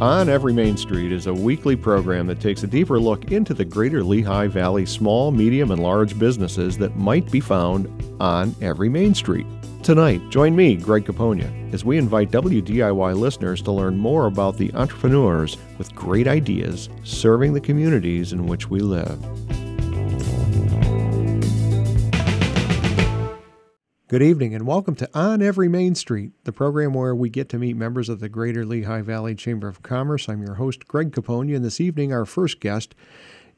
On Every Main Street is a weekly program that takes a deeper look into the greater Lehigh Valley small, medium, and large businesses that might be found on every Main Street. Tonight, join me, Greg Capogna, as we invite WDIY listeners to learn more about the entrepreneurs with great ideas serving the communities in which we live. Good evening and welcome to On Every Main Street, the program where we get to meet members of the Greater Lehigh Valley Chamber of Commerce. I'm your host, Greg Capogna, and this evening our first guest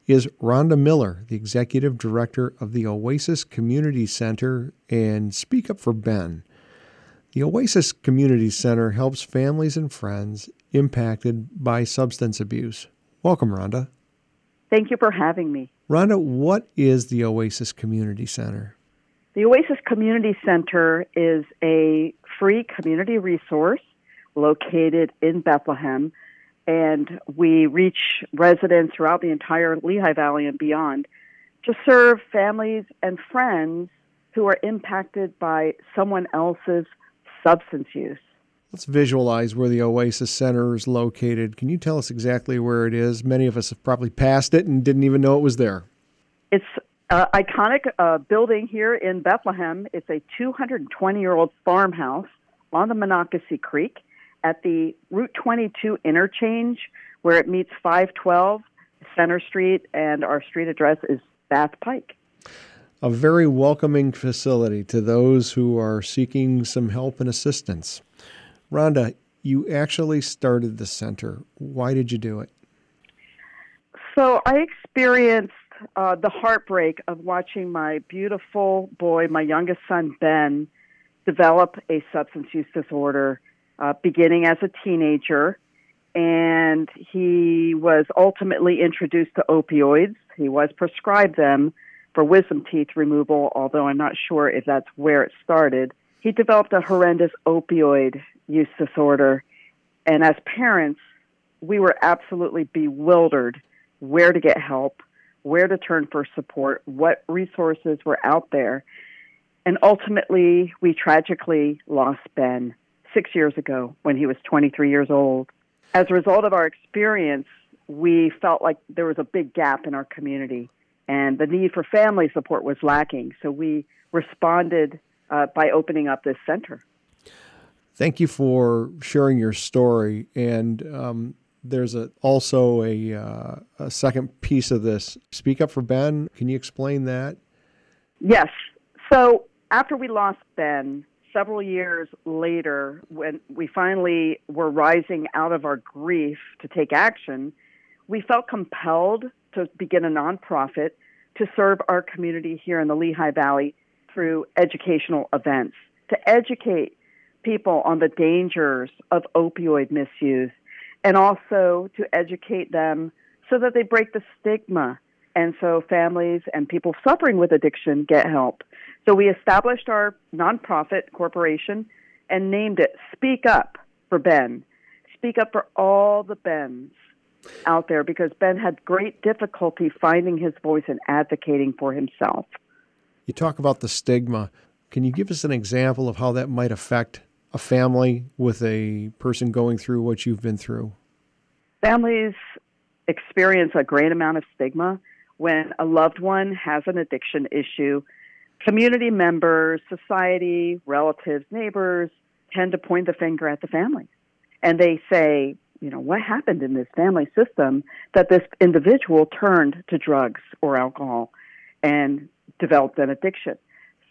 is Rhonda Miller, the Executive Director of the Oasis Community Center and Speak Up for Ben. The Oasis Community Center helps families and friends impacted by substance abuse. Welcome, Rhonda. Thank you for having me. Rhonda, what is the Oasis Community Center? The Oasis Community Center is a free community resource located in Bethlehem, and we reach residents throughout the entire Lehigh Valley and beyond to serve families and friends who are impacted by someone else's substance use. Let's visualize where the Oasis Center is located. Can you tell us exactly where it is? Many of us have probably passed it and didn't even know it was there. It's uh, iconic uh, building here in Bethlehem. It's a 220 year old farmhouse on the Monocacy Creek at the Route 22 interchange where it meets 512 Center Street, and our street address is Bath Pike. A very welcoming facility to those who are seeking some help and assistance. Rhonda, you actually started the center. Why did you do it? So I experienced uh, the heartbreak of watching my beautiful boy, my youngest son Ben, develop a substance use disorder uh, beginning as a teenager. And he was ultimately introduced to opioids. He was prescribed them for wisdom teeth removal, although I'm not sure if that's where it started. He developed a horrendous opioid use disorder. And as parents, we were absolutely bewildered where to get help where to turn for support, what resources were out there. And ultimately, we tragically lost Ben six years ago when he was 23 years old. As a result of our experience, we felt like there was a big gap in our community and the need for family support was lacking. So we responded uh, by opening up this center. Thank you for sharing your story. And um, there's a, also a, uh, a second piece of this. Speak Up for Ben. Can you explain that? Yes. So after we lost Ben, several years later, when we finally were rising out of our grief to take action, we felt compelled to begin a nonprofit to serve our community here in the Lehigh Valley through educational events, to educate people on the dangers of opioid misuse and also to educate them so that they break the stigma and so families and people suffering with addiction get help. So we established our nonprofit corporation and named it Speak Up for Ben. Speak up for all the Bens out there because Ben had great difficulty finding his voice and advocating for himself. You talk about the stigma. Can you give us an example of how that might affect a family with a person going through what you've been through? Families experience a great amount of stigma when a loved one has an addiction issue. Community members, society, relatives, neighbors tend to point the finger at the family. And they say, you know, what happened in this family system that this individual turned to drugs or alcohol and developed an addiction?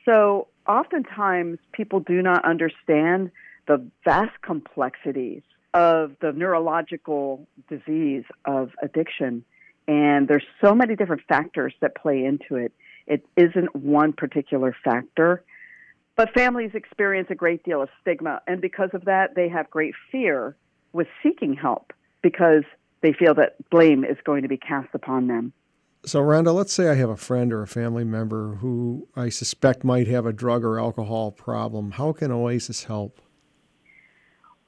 So oftentimes people do not understand the vast complexities of the neurological disease of addiction. And there's so many different factors that play into it. It isn't one particular factor. But families experience a great deal of stigma, and because of that, they have great fear with seeking help because they feel that blame is going to be cast upon them. So, Rhonda, let's say I have a friend or a family member who I suspect might have a drug or alcohol problem. How can Oasis help?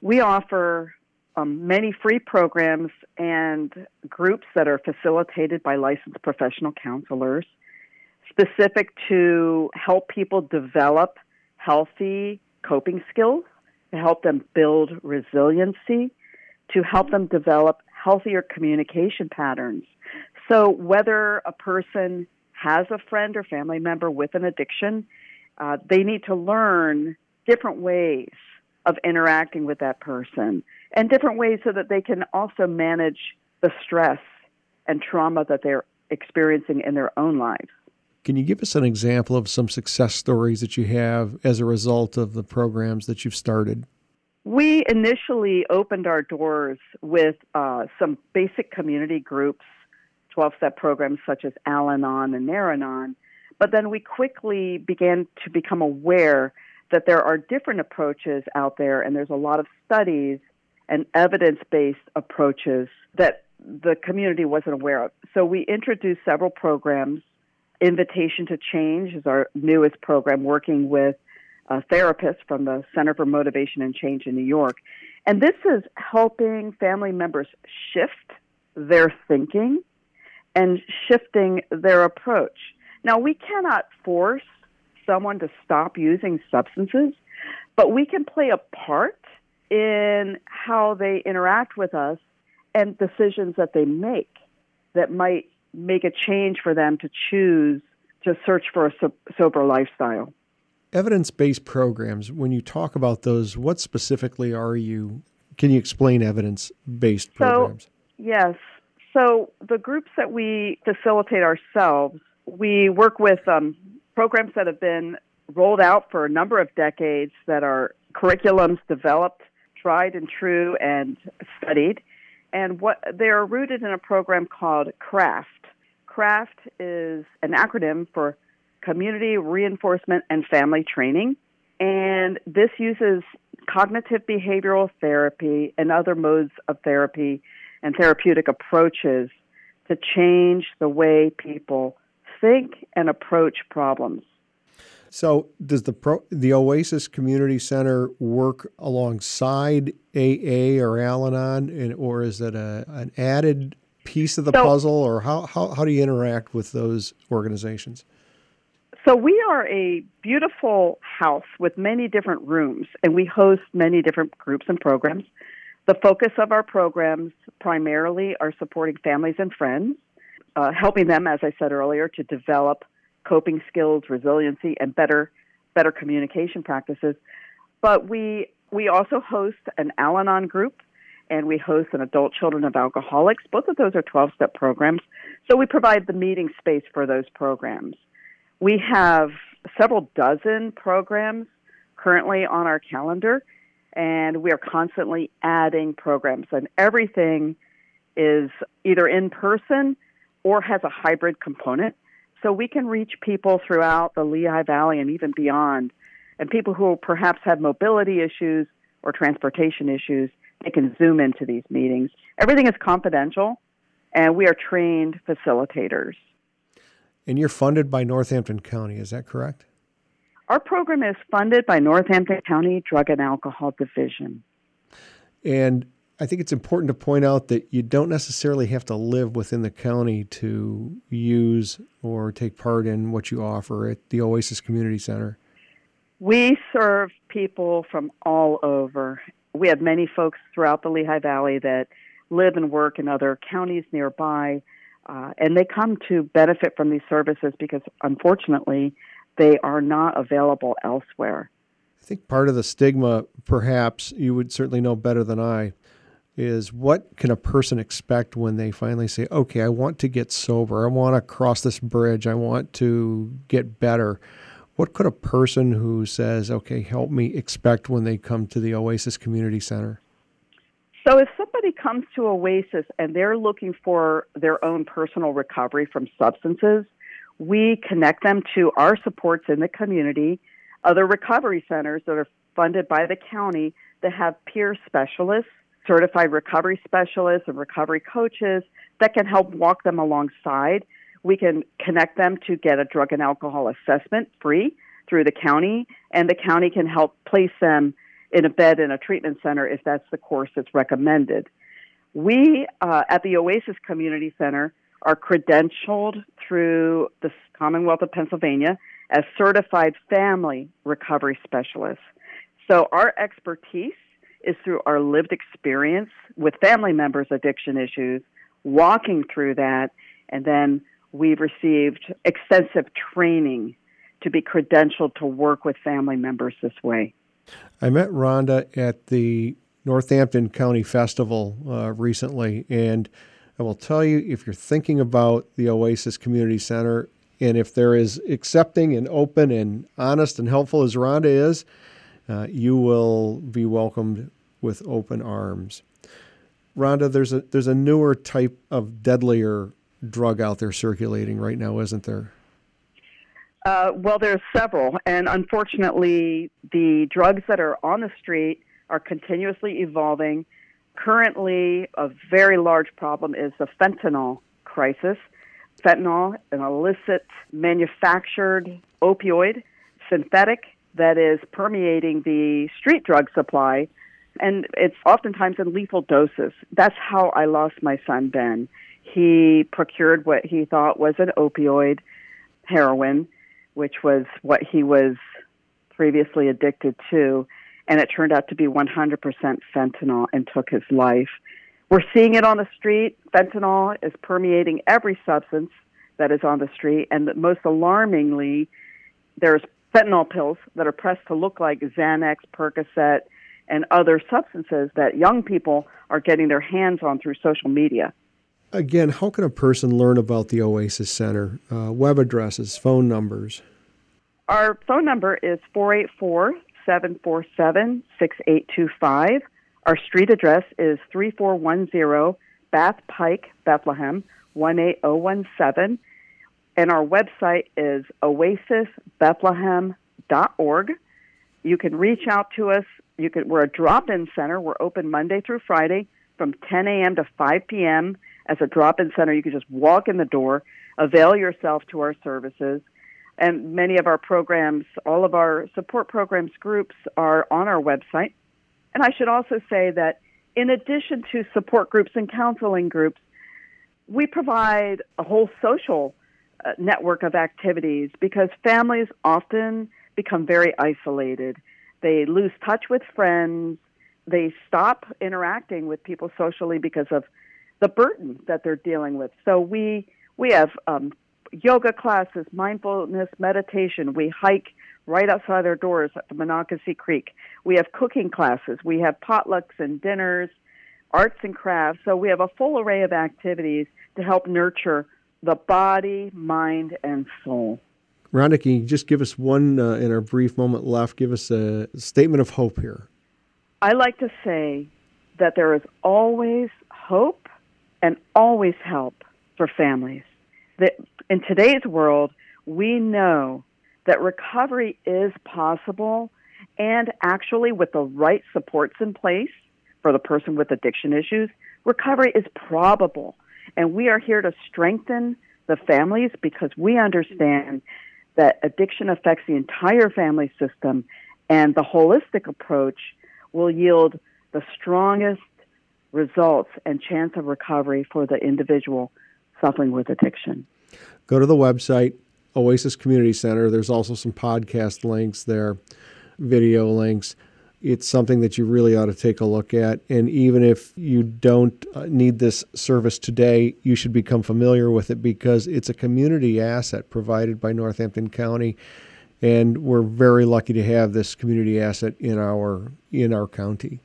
We offer um, many free programs and groups that are facilitated by licensed professional counselors, specific to help people develop healthy coping skills, to help them build resiliency, to help them develop healthier communication patterns. So, whether a person has a friend or family member with an addiction, uh, they need to learn different ways of interacting with that person and different ways so that they can also manage the stress and trauma that they're experiencing in their own lives. Can you give us an example of some success stories that you have as a result of the programs that you've started? We initially opened our doors with uh, some basic community groups, 12 step programs such as Al Anon and Nar-Anon, but then we quickly began to become aware that there are different approaches out there, and there's a lot of studies and evidence based approaches that the community wasn't aware of. So we introduced several programs. Invitation to Change is our newest program, working with a therapist from the Center for Motivation and Change in New York. And this is helping family members shift their thinking and shifting their approach. Now, we cannot force someone to stop using substances, but we can play a part in how they interact with us and decisions that they make that might make a change for them to choose to search for a sober lifestyle. Evidence based programs, when you talk about those, what specifically are you? Can you explain evidence based programs? So, yes. So, the groups that we facilitate ourselves, we work with um, programs that have been rolled out for a number of decades that are curriculums developed, tried and true, and studied. And what they're rooted in a program called CRAFT. CRAFT is an acronym for Community Reinforcement and Family Training. And this uses cognitive behavioral therapy and other modes of therapy and therapeutic approaches to change the way people think and approach problems. So, does the Pro, the Oasis Community Center work alongside AA or Al-Anon, or is it a, an added piece of the so, puzzle, or how, how, how do you interact with those organizations? So, we are a beautiful house with many different rooms, and we host many different groups and programs. The focus of our programs primarily are supporting families and friends, uh, helping them, as I said earlier, to develop coping skills, resiliency, and better better communication practices. But we we also host an Al-Anon group and we host an adult children of alcoholics. Both of those are 12 step programs. So we provide the meeting space for those programs. We have several dozen programs currently on our calendar, and we are constantly adding programs, and everything is either in person or has a hybrid component. So we can reach people throughout the Lehigh Valley and even beyond. And people who perhaps have mobility issues or transportation issues, they can zoom into these meetings. Everything is confidential, and we are trained facilitators. And you're funded by Northampton County, is that correct? Our program is funded by Northampton County Drug and Alcohol Division. And I think it's important to point out that you don't necessarily have to live within the county to use or take part in what you offer at the Oasis Community Center. We serve people from all over. We have many folks throughout the Lehigh Valley that live and work in other counties nearby, uh, and they come to benefit from these services because unfortunately they are not available elsewhere. I think part of the stigma, perhaps, you would certainly know better than I, is what can a person expect when they finally say, okay, I want to get sober, I want to cross this bridge, I want to get better. What could a person who says, okay, help me expect when they come to the Oasis Community Center? So, if somebody comes to Oasis and they're looking for their own personal recovery from substances, we connect them to our supports in the community, other recovery centers that are funded by the county that have peer specialists certified recovery specialists and recovery coaches that can help walk them alongside. We can connect them to get a drug and alcohol assessment free through the county, and the county can help place them in a bed in a treatment center if that's the course that's recommended. We uh, at the Oasis Community Center are credentialed through the Commonwealth of Pennsylvania as certified family recovery specialists. So our expertise is through our lived experience with family members' addiction issues, walking through that, and then we've received extensive training to be credentialed to work with family members this way. I met Rhonda at the Northampton County Festival uh, recently, and I will tell you if you're thinking about the Oasis Community Center and if they're as accepting and open and honest and helpful as Rhonda is, uh, you will be welcomed with open arms. Rhonda, there's a there's a newer type of deadlier drug out there circulating right now, isn't there? Uh, well, there's several, and unfortunately, the drugs that are on the street are continuously evolving. Currently, a very large problem is the fentanyl crisis. Fentanyl, an illicit manufactured opioid, synthetic, that is permeating the street drug supply, and it's oftentimes in lethal doses. That's how I lost my son, Ben. He procured what he thought was an opioid, heroin, which was what he was previously addicted to, and it turned out to be 100% fentanyl and took his life. We're seeing it on the street. Fentanyl is permeating every substance that is on the street, and most alarmingly, there's fentanyl pills that are pressed to look like Xanax, Percocet, and other substances that young people are getting their hands on through social media. Again, how can a person learn about the Oasis Center? Uh, web addresses, phone numbers? Our phone number is 484 747 6825. Our street address is 3410 Bath Pike, Bethlehem, 18017. And our website is oasisbethlehem.org. You can reach out to us. You can, we're a drop in center. We're open Monday through Friday from 10 a.m. to 5 p.m. As a drop in center, you can just walk in the door, avail yourself to our services. And many of our programs, all of our support programs groups are on our website. And I should also say that in addition to support groups and counseling groups, we provide a whole social uh, network of activities because families often become very isolated. They lose touch with friends. They stop interacting with people socially because of the burden that they're dealing with. So we we have um, yoga classes, mindfulness, meditation. We hike right outside our doors at the Monocacy Creek. We have cooking classes. We have potlucks and dinners, arts and crafts. So we have a full array of activities to help nurture the body, mind, and soul. Rhonda, can you just give us one uh, in our brief moment left? Give us a statement of hope here. I like to say that there is always hope and always help for families. That in today's world, we know that recovery is possible and actually with the right supports in place for the person with addiction issues, recovery is probable. And we are here to strengthen the families because we understand that addiction affects the entire family system and the holistic approach will yield the strongest results and chance of recovery for the individual suffering with addiction. Go to the website, Oasis Community Center. There's also some podcast links there, video links. It's something that you really ought to take a look at. And even if you don't uh, need this service today, you should become familiar with it because it's a community asset provided by Northampton County. And we're very lucky to have this community asset in our in our county.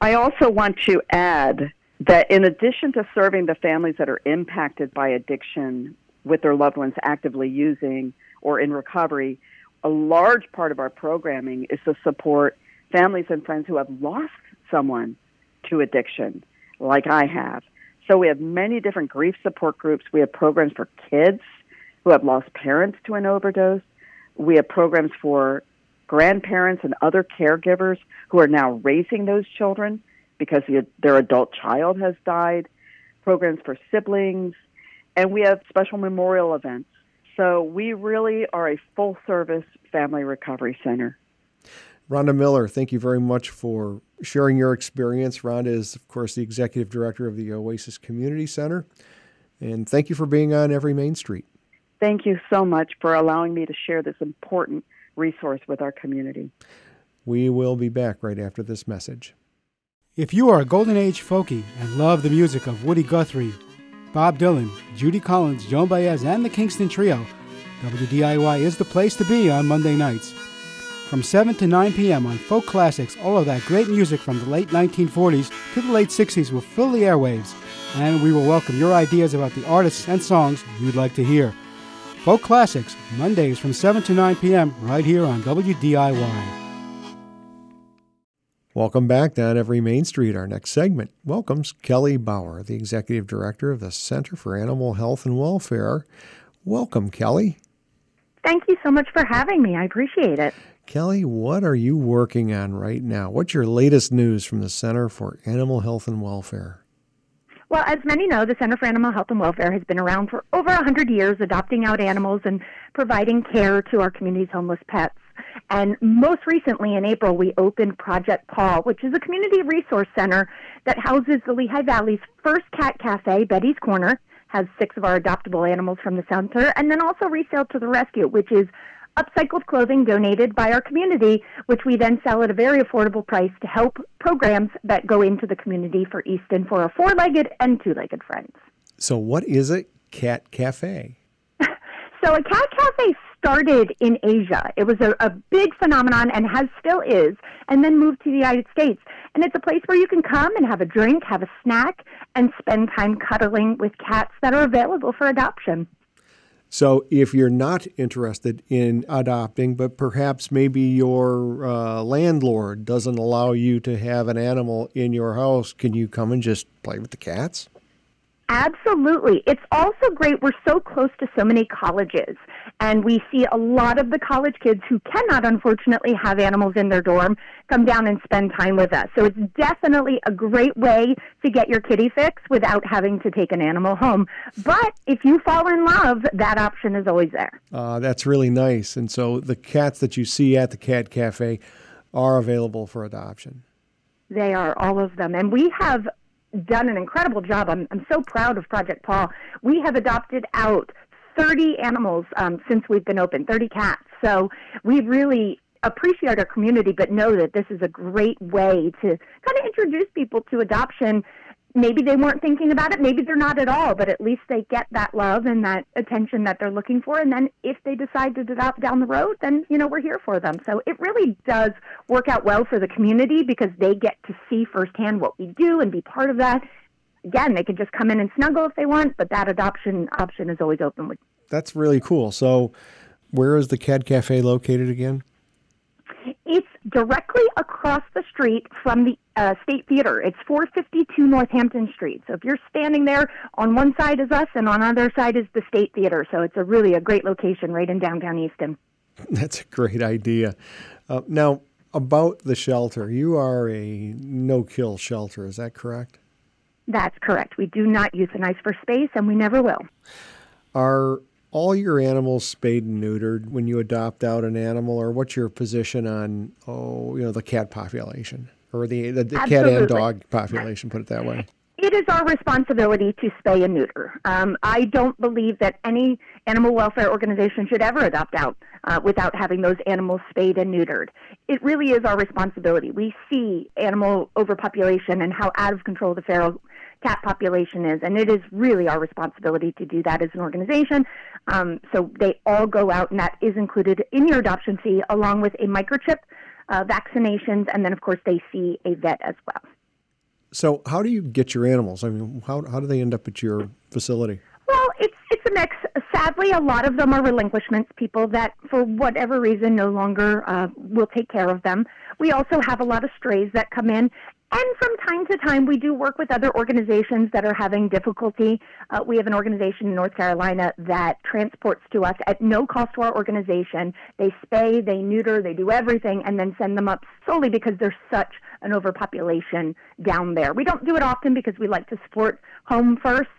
I also want to add that in addition to serving the families that are impacted by addiction with their loved ones actively using or in recovery, a large part of our programming is to support families and friends who have lost someone to addiction, like I have. So we have many different grief support groups. We have programs for kids who have lost parents to an overdose. We have programs for grandparents and other caregivers who are now raising those children because their adult child has died, programs for siblings, and we have special memorial events. So we really are a full service family recovery center. Rhonda Miller, thank you very much for sharing your experience. Rhonda is, of course, the executive director of the Oasis Community Center. And thank you for being on Every Main Street. Thank you so much for allowing me to share this important resource with our community. We will be back right after this message. If you are a Golden Age folkie and love the music of Woody Guthrie, Bob Dylan, Judy Collins, Joan Baez, and the Kingston Trio, WDIY is the place to be on Monday nights. From 7 to 9 p.m. on Folk Classics, all of that great music from the late 1940s to the late 60s will fill the airwaves, and we will welcome your ideas about the artists and songs you'd like to hear. Folk Classics, Mondays from 7 to 9 p.m. right here on WDIY. Welcome back to On Every Main Street. Our next segment welcomes Kelly Bauer, the Executive Director of the Center for Animal Health and Welfare. Welcome, Kelly. Thank you so much for having me. I appreciate it. Kelly, what are you working on right now? What's your latest news from the Center for Animal Health and Welfare? Well, as many know, the Center for Animal Health and Welfare has been around for over 100 years, adopting out animals and providing care to our community's homeless pets. And most recently in April, we opened Project Paw, which is a community resource center that houses the Lehigh Valley's first cat cafe, Betty's Corner, has six of our adoptable animals from the center, and then also Resale to the Rescue, which is upcycled clothing donated by our community, which we then sell at a very affordable price to help programs that go into the community for Easton for our four legged and two legged friends. So, what is a cat cafe? so, a cat cafe started in Asia. It was a, a big phenomenon and has still is, and then moved to the United States. And it's a place where you can come and have a drink, have a snack, and spend time cuddling with cats that are available for adoption. So, if you're not interested in adopting, but perhaps maybe your uh, landlord doesn't allow you to have an animal in your house, can you come and just play with the cats? Absolutely. It's also great. We're so close to so many colleges, and we see a lot of the college kids who cannot, unfortunately, have animals in their dorm come down and spend time with us. So it's definitely a great way to get your kitty fix without having to take an animal home. But if you fall in love, that option is always there. Uh, that's really nice. And so the cats that you see at the Cat Cafe are available for adoption. They are, all of them. And we have done an incredible job. I'm, I'm so proud of Project Paw. We have adopted out 30 animals um, since we've been open, 30 cats. So we really appreciate our community, but know that this is a great way to kind of introduce people to adoption maybe they weren't thinking about it, maybe they're not at all, but at least they get that love and that attention that they're looking for. And then if they decide to adopt down the road, then, you know, we're here for them. So it really does work out well for the community because they get to see firsthand what we do and be part of that. Again, they can just come in and snuggle if they want, but that adoption option is always open. With- That's really cool. So, where is the Cat Cafe located again? It's directly across the street from the uh, State Theater. It's 452 Northampton Street. So if you're standing there, on one side is us, and on the other side is the State Theater. So it's a really a great location right in downtown Easton. That's a great idea. Uh, now, about the shelter, you are a no-kill shelter. Is that correct? That's correct. We do not euthanize for space, and we never will. Are all your animals spayed and neutered when you adopt out an animal, or what's your position on oh, you know, the cat population or the the, the cat and dog population? Put it that way. It is our responsibility to spay and neuter. Um, I don't believe that any animal welfare organization should ever adopt out uh, without having those animals spayed and neutered. It really is our responsibility. We see animal overpopulation and how out of control the feral cat population is, and it is really our responsibility to do that as an organization. Um, so they all go out, and that is included in your adoption fee, along with a microchip, uh, vaccinations, and then of course they see a vet as well. So, how do you get your animals? I mean, how how do they end up at your facility? Well, it's it's a mix. Sadly, a lot of them are relinquishments, people that, for whatever reason, no longer uh, will take care of them. We also have a lot of strays that come in, and from time to time, we do work with other organizations that are having difficulty. Uh, we have an organization in North Carolina that transports to us at no cost to our organization. They spay, they neuter, they do everything, and then send them up solely because there's such an overpopulation down there. We don't do it often because we like to support home first.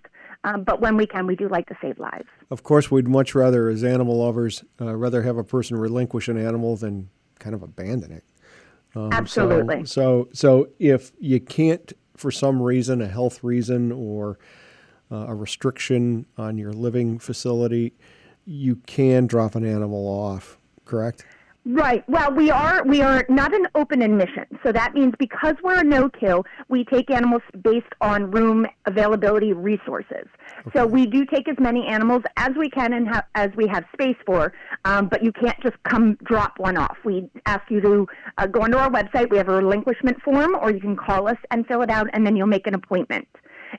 Um, but when we can, we do like to save lives. Of course, we'd much rather, as animal lovers, uh, rather have a person relinquish an animal than kind of abandon it. Um, Absolutely. So, so, so if you can't, for some reason, a health reason or uh, a restriction on your living facility, you can drop an animal off, correct? Right. Well, we are we are not an open admission, so that means because we're a no kill, we take animals based on room availability resources. Okay. So we do take as many animals as we can and ha- as we have space for, um, but you can't just come drop one off. We ask you to uh, go onto our website. We have a relinquishment form, or you can call us and fill it out, and then you'll make an appointment.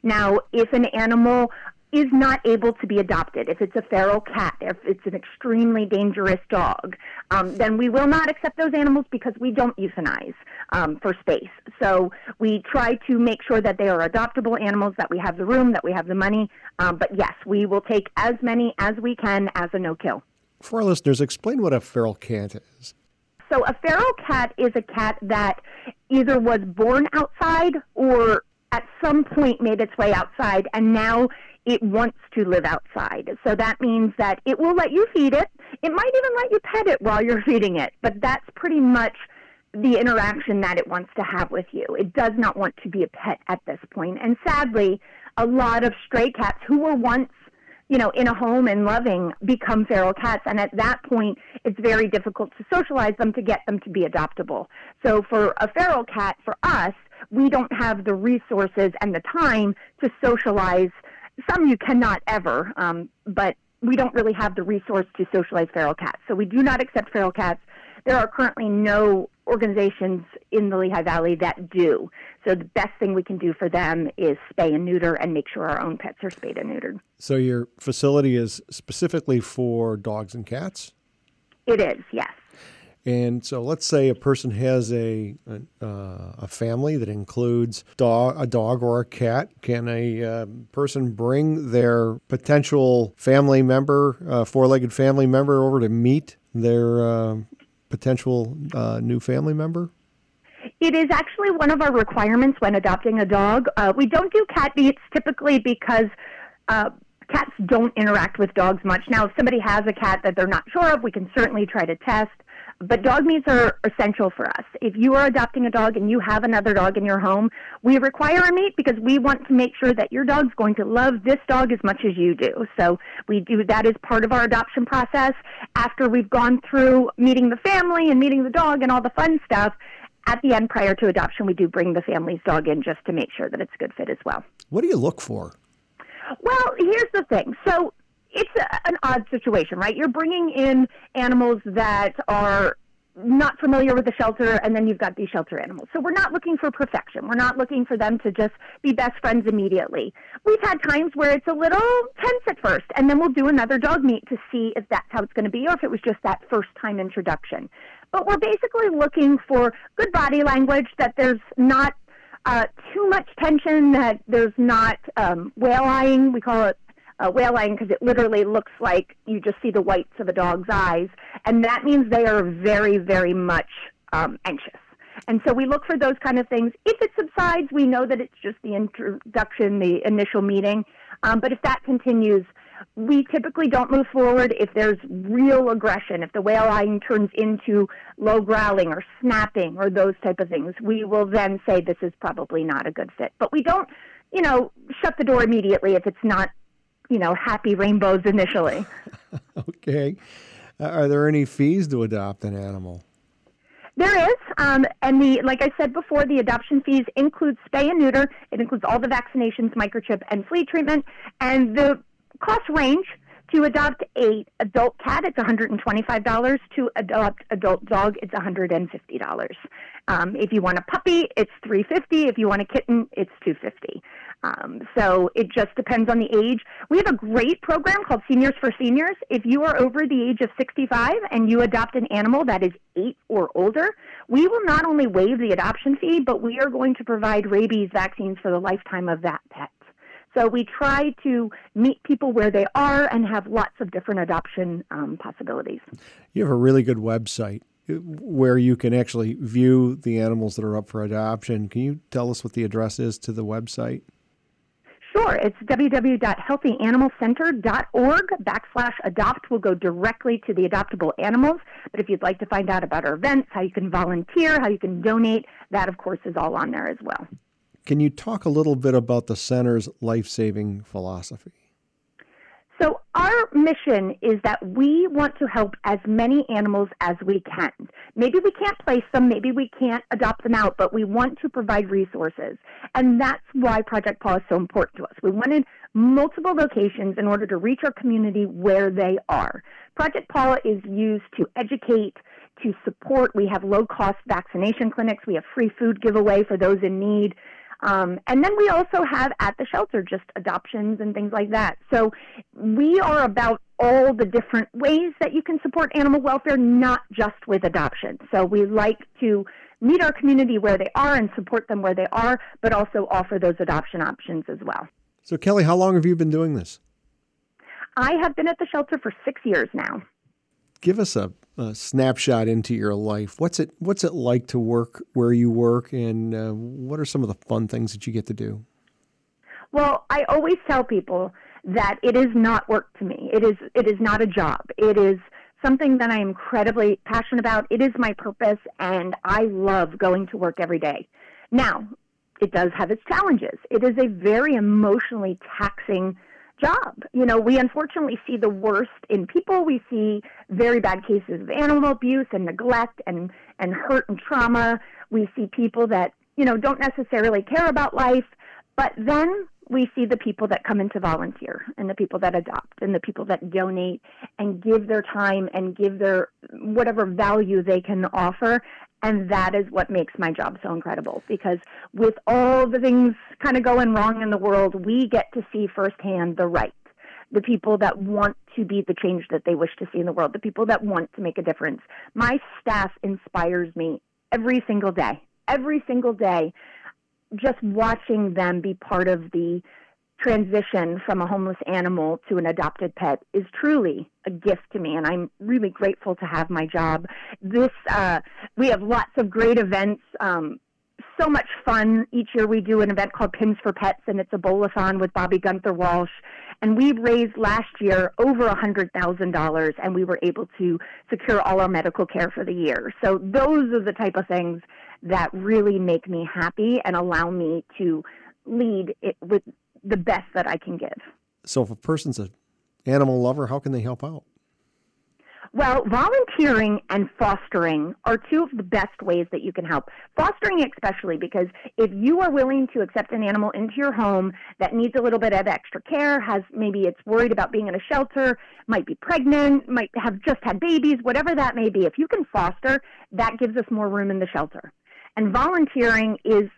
Now, if an animal is not able to be adopted, if it's a feral cat, if it's an extremely dangerous dog, um, then we will not accept those animals because we don't euthanize um, for space. So we try to make sure that they are adoptable animals, that we have the room, that we have the money. Um, but yes, we will take as many as we can as a no kill. For our listeners, explain what a feral cat is. So a feral cat is a cat that either was born outside or at some point made its way outside and now it wants to live outside. So that means that it will let you feed it. It might even let you pet it while you're feeding it, but that's pretty much the interaction that it wants to have with you. It does not want to be a pet at this point. And sadly, a lot of stray cats who were once you know, in a home and loving become feral cats. And at that point, it's very difficult to socialize them to get them to be adoptable. So for a feral cat, for us, we don't have the resources and the time to socialize some you cannot ever, um, but we don't really have the resource to socialize feral cats. So we do not accept feral cats. There are currently no organizations in the Lehigh Valley that do. So the best thing we can do for them is spay and neuter and make sure our own pets are spayed and neutered. So your facility is specifically for dogs and cats? It is, yes. And so let's say a person has a a, uh, a family that includes dog, a dog or a cat. Can a uh, person bring their potential family member, uh, four-legged family member, over to meet their uh, potential uh, new family member? It is actually one of our requirements when adopting a dog. Uh, we don't do cat meets typically because cats don't interact with dogs much. Now, if somebody has a cat that they're not sure of, we can certainly try to test. But dog meets are essential for us. If you are adopting a dog and you have another dog in your home, we require a meet because we want to make sure that your dog's going to love this dog as much as you do. So we do that as part of our adoption process. After we've gone through meeting the family and meeting the dog and all the fun stuff, at the end prior to adoption, we do bring the family's dog in just to make sure that it's a good fit as well. What do you look for? Well, here's the thing. So it's a, an odd situation, right? You're bringing in animals that are not familiar with the shelter, and then you've got these shelter animals. So we're not looking for perfection. We're not looking for them to just be best friends immediately. We've had times where it's a little tense at first, and then we'll do another dog meet to see if that's how it's going to be or if it was just that first time introduction. But we're basically looking for good body language, that there's not uh, too much tension, that there's not um, whale eyeing. We call it uh, whaling because it literally looks like you just see the whites of a dog's eyes, and that means they are very, very much um, anxious. And so we look for those kind of things. If it subsides, we know that it's just the introduction, the initial meeting. Um, but if that continues, we typically don't move forward if there's real aggression. If the whale eyeing turns into low growling or snapping or those type of things, we will then say this is probably not a good fit. But we don't, you know, shut the door immediately if it's not you know, happy rainbows initially. okay. Uh, are there any fees to adopt an animal? There is, um, and the like I said before, the adoption fees include spay and neuter. It includes all the vaccinations, microchip, and flea treatment. And the cost range to adopt a adult cat, it's $125. To adopt adult dog, it's $150. Um, if you want a puppy, it's 350. If you want a kitten, it's 250. Um, so it just depends on the age. We have a great program called Seniors for Seniors. If you are over the age of 65 and you adopt an animal that is eight or older, we will not only waive the adoption fee, but we are going to provide rabies vaccines for the lifetime of that pet. So we try to meet people where they are and have lots of different adoption um, possibilities. You have a really good website uh, where you can actually view the animals that are up for adoption. Can you tell us what the address is to the website? Sure. It's www.healthyanimalcenter.org backslash adopt will go directly to the adoptable animals. But if you'd like to find out about our events, how you can volunteer, how you can donate, that of course is all on there as well. Can you talk a little bit about the center's life saving philosophy? So, our mission is that we want to help as many animals as we can. Maybe we can't place them, maybe we can't adopt them out, but we want to provide resources. And that's why Project Paw is so important to us. We wanted multiple locations in order to reach our community where they are. Project Paw is used to educate, to support. We have low cost vaccination clinics, we have free food giveaway for those in need. Um, and then we also have at the shelter just adoptions and things like that. So we are about all the different ways that you can support animal welfare, not just with adoption. So we like to meet our community where they are and support them where they are, but also offer those adoption options as well. So, Kelly, how long have you been doing this? I have been at the shelter for six years now. Give us a a snapshot into your life. What's it What's it like to work where you work, and uh, what are some of the fun things that you get to do? Well, I always tell people that it is not work to me. It is it is not a job. It is something that I am incredibly passionate about. It is my purpose, and I love going to work every day. Now, it does have its challenges. It is a very emotionally taxing job. You know, we unfortunately see the worst in people. We see very bad cases of animal abuse and neglect and, and hurt and trauma. We see people that, you know, don't necessarily care about life. But then we see the people that come in to volunteer and the people that adopt and the people that donate and give their time and give their whatever value they can offer. And that is what makes my job so incredible because with all the things kind of going wrong in the world, we get to see firsthand the right. The people that want to be the change that they wish to see in the world, the people that want to make a difference. My staff inspires me every single day. Every single day, just watching them be part of the transition from a homeless animal to an adopted pet is truly a gift to me, and I'm really grateful to have my job. This uh, we have lots of great events. Um, so much fun. Each year we do an event called Pins for Pets, and it's a bowl-a-thon with Bobby Gunther Walsh. And we raised last year over a $100,000, and we were able to secure all our medical care for the year. So those are the type of things that really make me happy and allow me to lead it with the best that I can give. So if a person's an animal lover, how can they help out? Well, volunteering and fostering are two of the best ways that you can help. Fostering, especially because if you are willing to accept an animal into your home that needs a little bit of extra care, has maybe it's worried about being in a shelter, might be pregnant, might have just had babies, whatever that may be, if you can foster, that gives us more room in the shelter. And volunteering is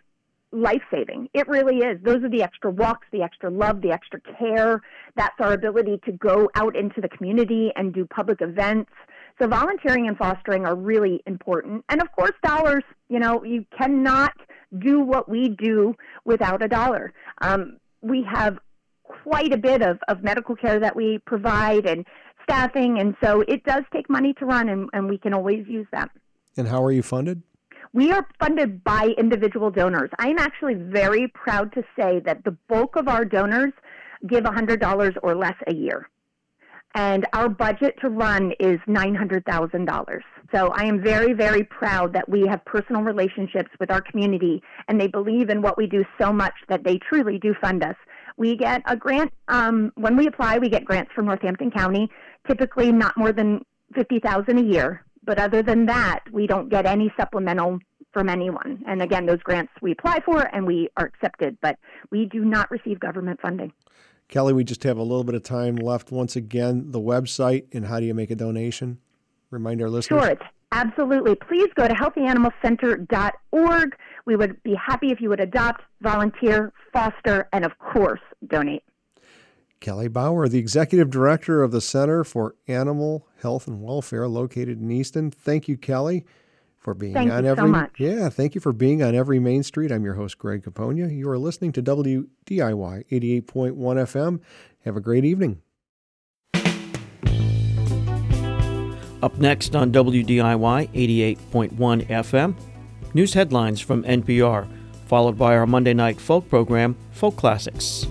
life saving. It really is. Those are the extra walks, the extra love, the extra care. That's our ability to go out into the community and do public events. So volunteering and fostering are really important. And of course, dollars. You know, you cannot do what we do without a dollar. Um, we have quite a bit of, of medical care that we provide and staffing, and so it does take money to run, and, and we can always use that. And how are you funded? We are funded by individual donors. I am actually very proud to say that the bulk of our donors give $100 or less a year. And our budget to run is $900,000. So I am very, very proud that we have personal relationships with our community and they believe in what we do so much that they truly do fund us. We get a grant, um, when we apply, we get grants from Northampton County, typically not more than 50000 a year. But other than that, we don't get any supplemental from anyone. And again, those grants we apply for and we are accepted, but we do not receive government funding. Kelly, we just have a little bit of time left. Once again, the website and how do you make a donation? Remind our listeners. Sure, absolutely. Please go to healthyanimalcenter.org. We would be happy if you would adopt, volunteer, foster, and of course, donate. Kelly Bauer, the executive director of the Center for Animal Health and Welfare located in Easton. Thank you, Kelly, for being thank on you every so much. Yeah, thank you for being on every Main Street. I'm your host Greg Capogna. You are listening to WDIY 88.1 FM. Have a great evening. Up next on WDIY 88.1 FM, news headlines from NPR, followed by our Monday night folk program, Folk Classics.